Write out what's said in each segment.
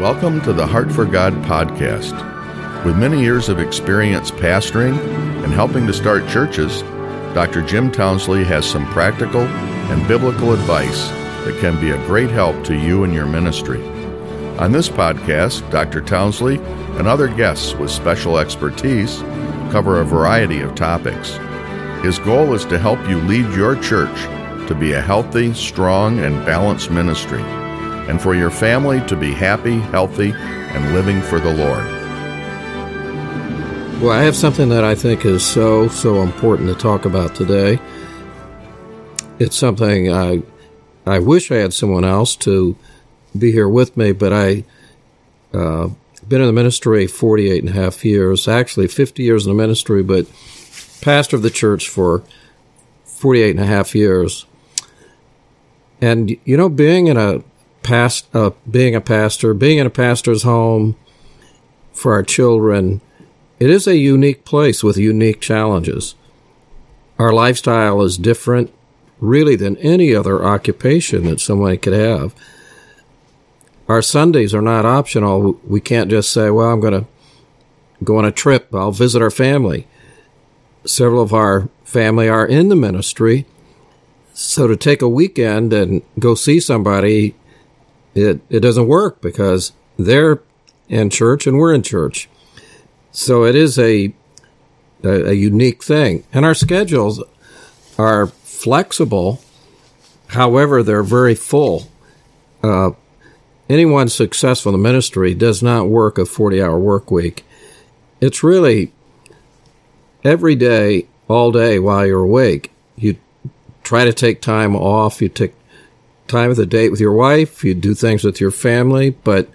Welcome to the Heart for God podcast. With many years of experience pastoring and helping to start churches, Dr. Jim Townsley has some practical and biblical advice that can be a great help to you and your ministry. On this podcast, Dr. Townsley and other guests with special expertise cover a variety of topics. His goal is to help you lead your church to be a healthy, strong, and balanced ministry, and for your family to be happy, healthy, and living for the Lord. Well, I have something that I think is so, so important to talk about today. It's something I, I wish I had someone else to be here with me, but I, uh, been in the ministry 48 and a half years, actually 50 years in the ministry, but pastor of the church for 48 and a half years. And, you know, being in a past, uh, being a pastor, being in a pastor's home for our children, it is a unique place with unique challenges. Our lifestyle is different, really, than any other occupation that somebody could have. Our Sundays are not optional. We can't just say, well, I'm going to go on a trip, I'll visit our family. Several of our family are in the ministry. So to take a weekend and go see somebody, it, it doesn't work because they're in church and we're in church. So it is a, a, a unique thing. And our schedules are flexible. However, they're very full. Uh, anyone successful in the ministry does not work a 40 hour work week. It's really every day, all day while you're awake. You try to take time off. You take time of the date with your wife. You do things with your family, but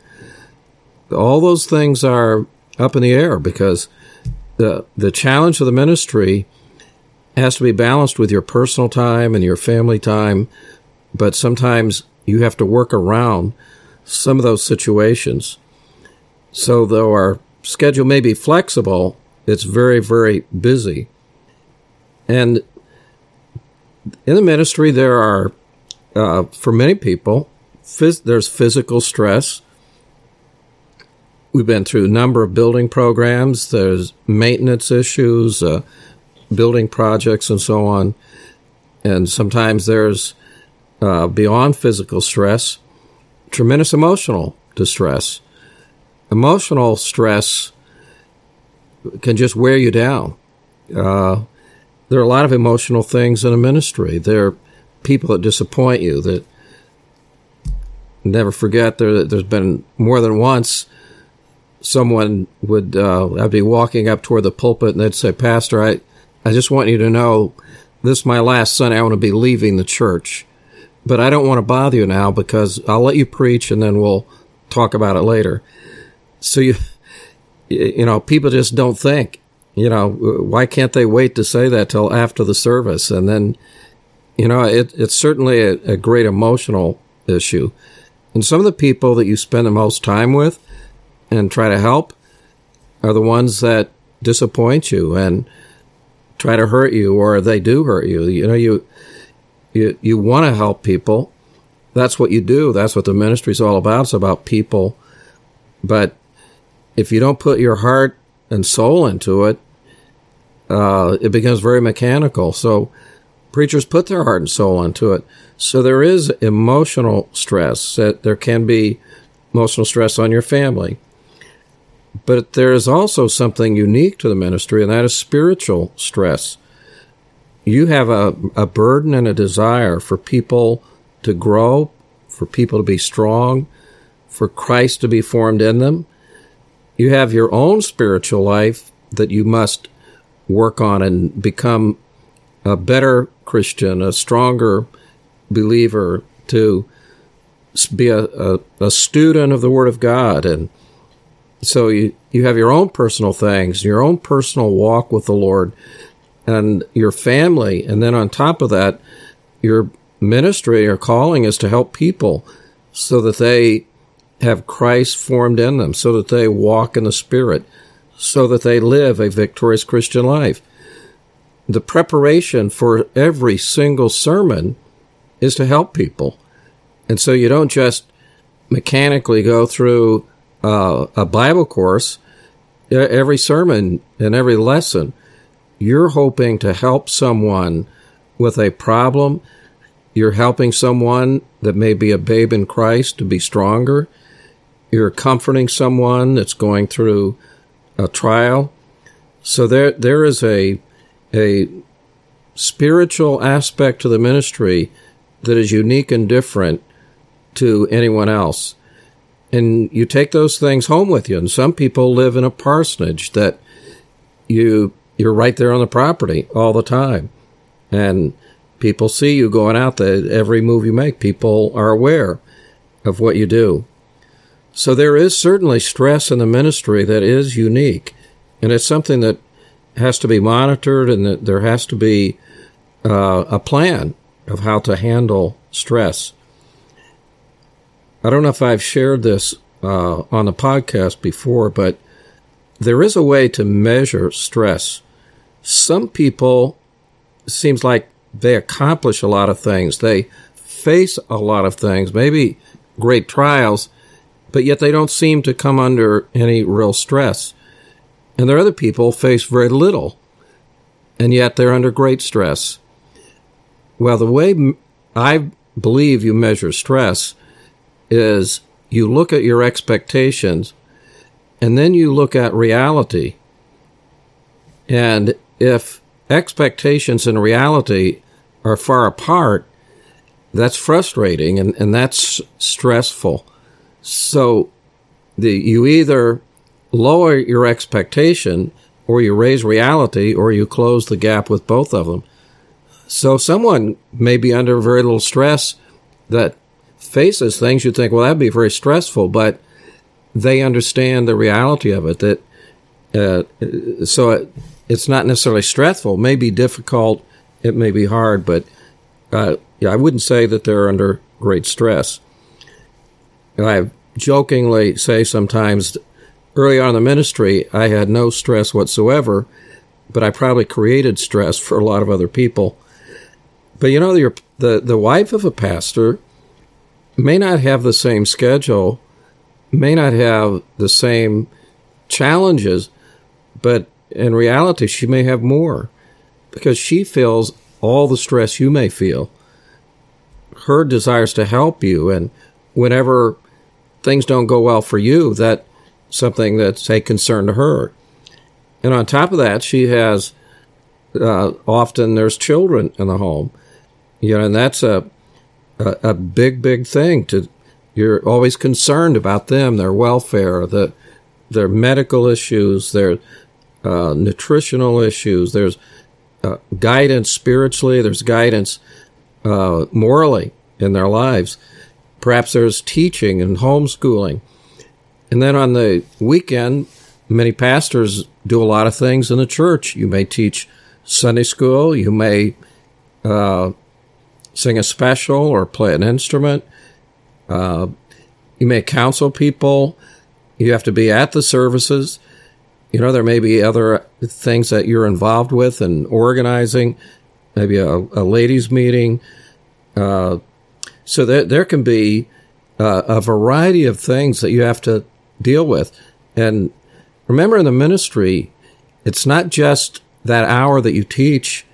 all those things are up in the air because the the challenge of the ministry has to be balanced with your personal time and your family time, but sometimes you have to work around some of those situations. So though our schedule may be flexible, it's very, very busy. And in the ministry, there are, uh, for many people, phys- there's physical stress. We've been through a number of building programs. There's maintenance issues, uh, building projects, and so on. And sometimes there's, uh, beyond physical stress, tremendous emotional distress. Emotional stress can just wear you down. Uh, there are a lot of emotional things in a ministry. There people that disappoint you that never forget. There, there's been more than once someone would uh, I'd be walking up toward the pulpit and they'd say, "Pastor, I, I just want you to know this is my last Sunday. I want to be leaving the church, but I don't want to bother you now because I'll let you preach and then we'll talk about it later." So you you know, people just don't think, you know, why can't they wait to say that till after the service? And then, you know, it, it's certainly a, a great emotional issue. And some of the people that you spend the most time with and try to help are the ones that disappoint you and try to hurt you or they do hurt you. You know, you, you, you want to help people. That's what you do. That's what the ministry is all about. It's about people. But if you don't put your heart and soul into it, uh, it becomes very mechanical. So preachers put their heart and soul into it. So there is emotional stress. That there can be emotional stress on your family. But there is also something unique to the ministry, and that is spiritual stress. You have a, a burden and a desire for people to grow, for people to be strong, for Christ to be formed in them you have your own spiritual life that you must work on and become a better Christian, a stronger believer, to be a, a, a, student of the Word of God. And so you, you have your own personal things, your own personal walk with the Lord, and your family. And then on top of that, your ministry or calling is to help people so that they have Christ formed in them so that they walk in the Spirit, so that they live a victorious Christian life. The preparation for every single sermon is to help people. And so you don't just mechanically go through uh, a Bible course, every sermon and every lesson, you're hoping to help someone with a problem. You're helping someone that may be a babe in Christ to be stronger. You're comforting someone that's going through a trial. So there, there is a, a spiritual aspect to the ministry that is unique and different to anyone else. And you take those things home with you. And some people live in a parsonage that you you're right there on the property all the time. And people see you going out there every move you make. People are aware of what you do. So there is certainly stress in the ministry that is unique. And it's something that has to be monitored and that there has to be uh, a plan of how to handle stress. I don't know if I've shared this uh, on the podcast before, but there is a way to measure stress. Some people seems like they accomplish a lot of things. They face a lot of things, maybe great trials, but yet they don't seem to come under any real stress. And there are other people face very little, and yet they're under great stress. Well, the way I believe you measure stress is you look at your expectations and then you look at reality. And if expectations and reality are far apart, that's frustrating and, and that's stressful. So the, you either lower your expectation or you raise reality or you close the gap with both of them. So someone may be under very little stress that faces things you'd think, well, that'd be very stressful, but they understand the reality of it. That uh, so it, it's not necessarily stressful. It may be difficult. It may be hard, but uh, yeah, I wouldn't say that they're under great stress. And I jokingly say sometimes early on in the ministry, I had no stress whatsoever, but I probably created stress for a lot of other people. But you know, the the wife of a pastor may not have the same schedule, may not have the same challenges, but in reality, she may have more because she feels all the stress you may feel. Her desires to help you, and whenever things don't go well for you, that something that's a concern to her. And on top of that, she has uh, often there's children in the home, you know, and that's a a, a big, big thing. To you're always concerned about them, their welfare, the their medical issues, their uh, nutritional issues. There's uh, guidance spiritually. There's guidance uh, morally in their lives. Perhaps there's teaching and homeschooling. And then on the weekend, many pastors do a lot of things in the church. You may teach Sunday school. You may uh, sing a special or play an instrument. Uh, you may counsel people. You have to be at the services. You know, there may be other things that you're involved with and organizing, maybe a, a ladies' meeting. Uh, so there, there can be uh, a variety of things that you have to deal with. And remember, in the ministry, it's not just that hour that you teach.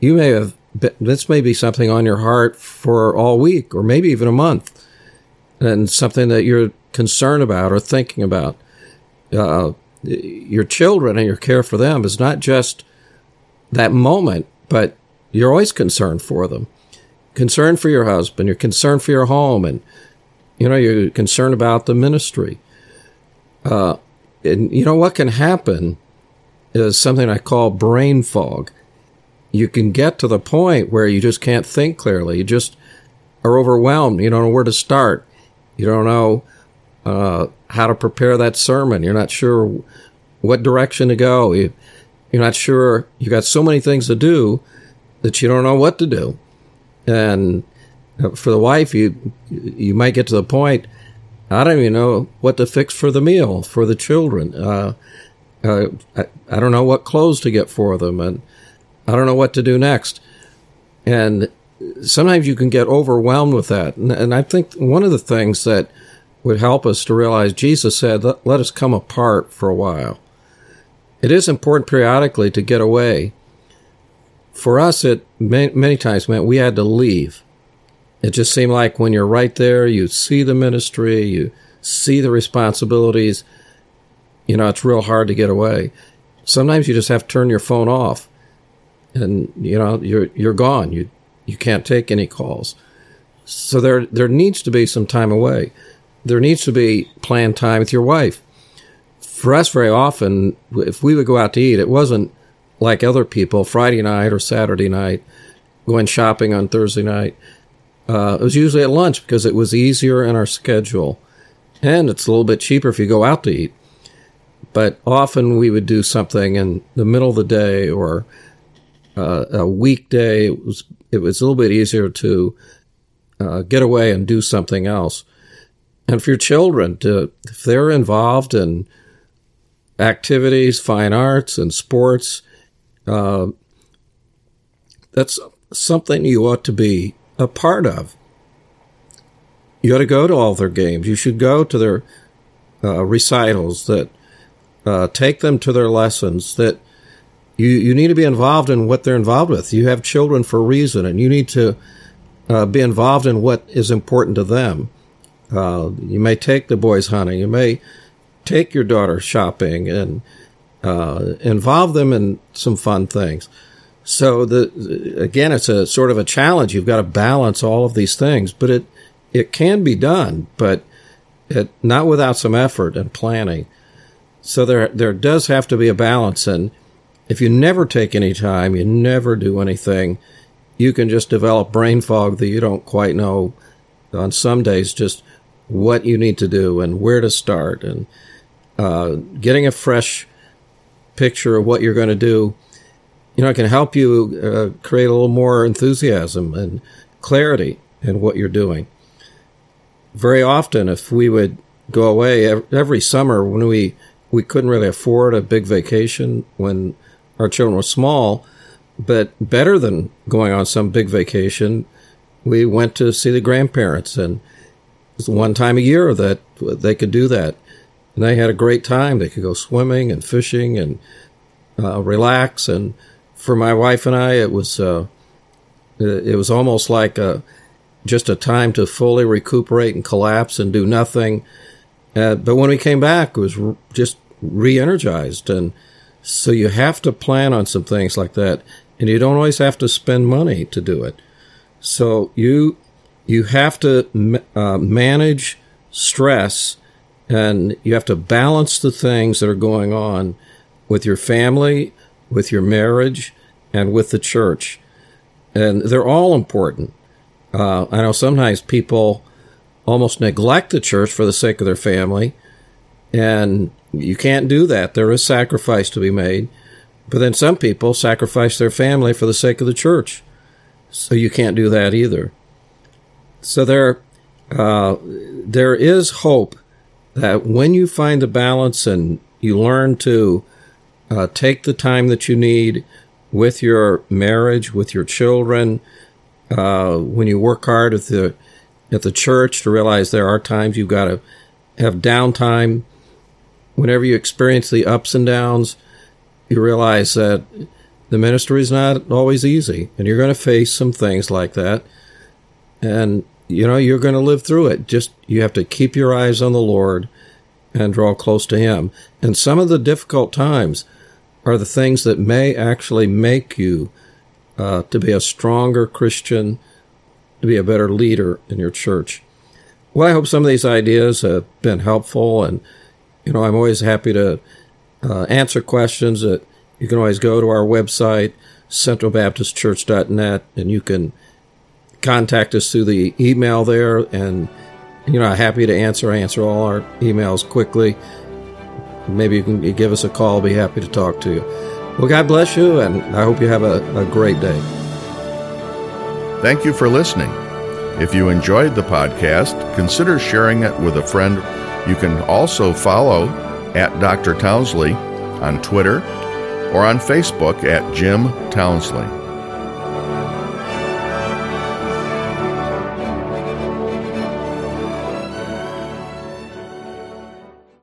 You may have this may be something on your heart for all week or maybe even a month and something that you're concerned about or thinking about. Uh, your children and your care for them is not just that moment, but you're always concerned for them. Concerned for your husband, you're concerned for your home, and you know you're concerned about the ministry. Uh, and you know what can happen is something I call brain fog you can get to the point where you just can't think clearly. You just are overwhelmed. You don't know where to start. You don't know uh, how to prepare that sermon. You're not sure what direction to go. You, you're not sure. You got so many things to do that you don't know what to do. And uh, for the wife, you you might get to the point. I don't even know what to fix for the meal for the children. Uh, uh, I, I don't know what clothes to get for them, and I don't know what to do next. And sometimes you can get overwhelmed with that. And, and I think one of the things that would help us to realize Jesus said, let, let us come apart for a while. It is important periodically to get away. For us, it many, many times meant we had to leave. It just seemed like when you're right there, you see the ministry, you see the responsibilities, you know, it's real hard to get away. Sometimes you just have to turn your phone off and you know, you're you're gone. You you can't take any calls. So there there needs to be some time away. There needs to be planned time with your wife. For us, very often, if we would go out to eat, it wasn't like other people Friday night or Saturday night, going shopping on Thursday night. Uh, it was usually at lunch because it was easier in our schedule, and it's a little bit cheaper if you go out to eat. But often we would do something in the middle of the day or uh, a weekday. It was it was a little bit easier to uh, get away and do something else. And for your children, to, if they're involved in activities, fine arts, and sports, uh, that's something you ought to be a part of. You ought to go to all their games. You should go to their uh, recitals that uh, take them to their lessons that you, you need to be involved in what they're involved with. You have children for a reason, and you need to uh, be involved in what is important to them. Uh, you may take the boys hunting. You may take your daughter shopping and uh, involve them in some fun things. So the again, it's a sort of a challenge. You've got to balance all of these things, but it it can be done, but it not without some effort and planning. So there there does have to be a balance, and if you never take any time, you never do anything, you can just develop brain fog that you don't quite know on some days just what you need to do and where to start and uh, getting a fresh picture of what you're going to do you know it can help you uh, create a little more enthusiasm and clarity in what you're doing very often if we would go away every summer when we we couldn't really afford a big vacation when our children were small, but better than going on some big vacation, we went to see the grandparents, and it was one time a year that they could do that. And they had a great time. They could go swimming and fishing and uh, relax. And for my wife and I, it was uh, it was almost like a, just a time to fully recuperate and collapse and do nothing. Uh, but when we came back, it was just re-energized and so you have to plan on some things like that, and you don't always have to spend money to do it. So you you have to uh, manage stress, and you have to balance the things that are going on with your family, with your marriage, and with the church, and they're all important. Uh, I know sometimes people almost neglect the church for the sake of their family, and you can't do that. There is sacrifice to be made. But then some people sacrifice their family for the sake of the church. So you can't do that either. So there, uh, there is hope that when you find the balance and you learn to uh, take the time that you need with your marriage, with your children, uh, when you work hard at the at the church to realize there are times you've got to have downtime whenever you experience the ups and downs, you realize that the ministry is not always easy, and you're going to face some things like that. And, you know, you're going to live through it. Just, you have to keep your eyes on the Lord and draw close to Him. And some of the difficult times are the things that may actually make you uh, to be a stronger Christian, to be a better leader in your church. Well, I hope some of these ideas have been helpful and you know, I'm always happy to uh, answer questions. That you can always go to our website, centralbaptistchurch.net, and you can contact us through the email there. And you know, happy to answer. answer all our emails quickly. Maybe you can give us a call. I'll be happy to talk to you. Well, God bless you, and I hope you have a, a great day. Thank you for listening. If you enjoyed the podcast, consider sharing it with a friend you can also follow at Dr. Townsley on Twitter or on Facebook at Jim Townsley.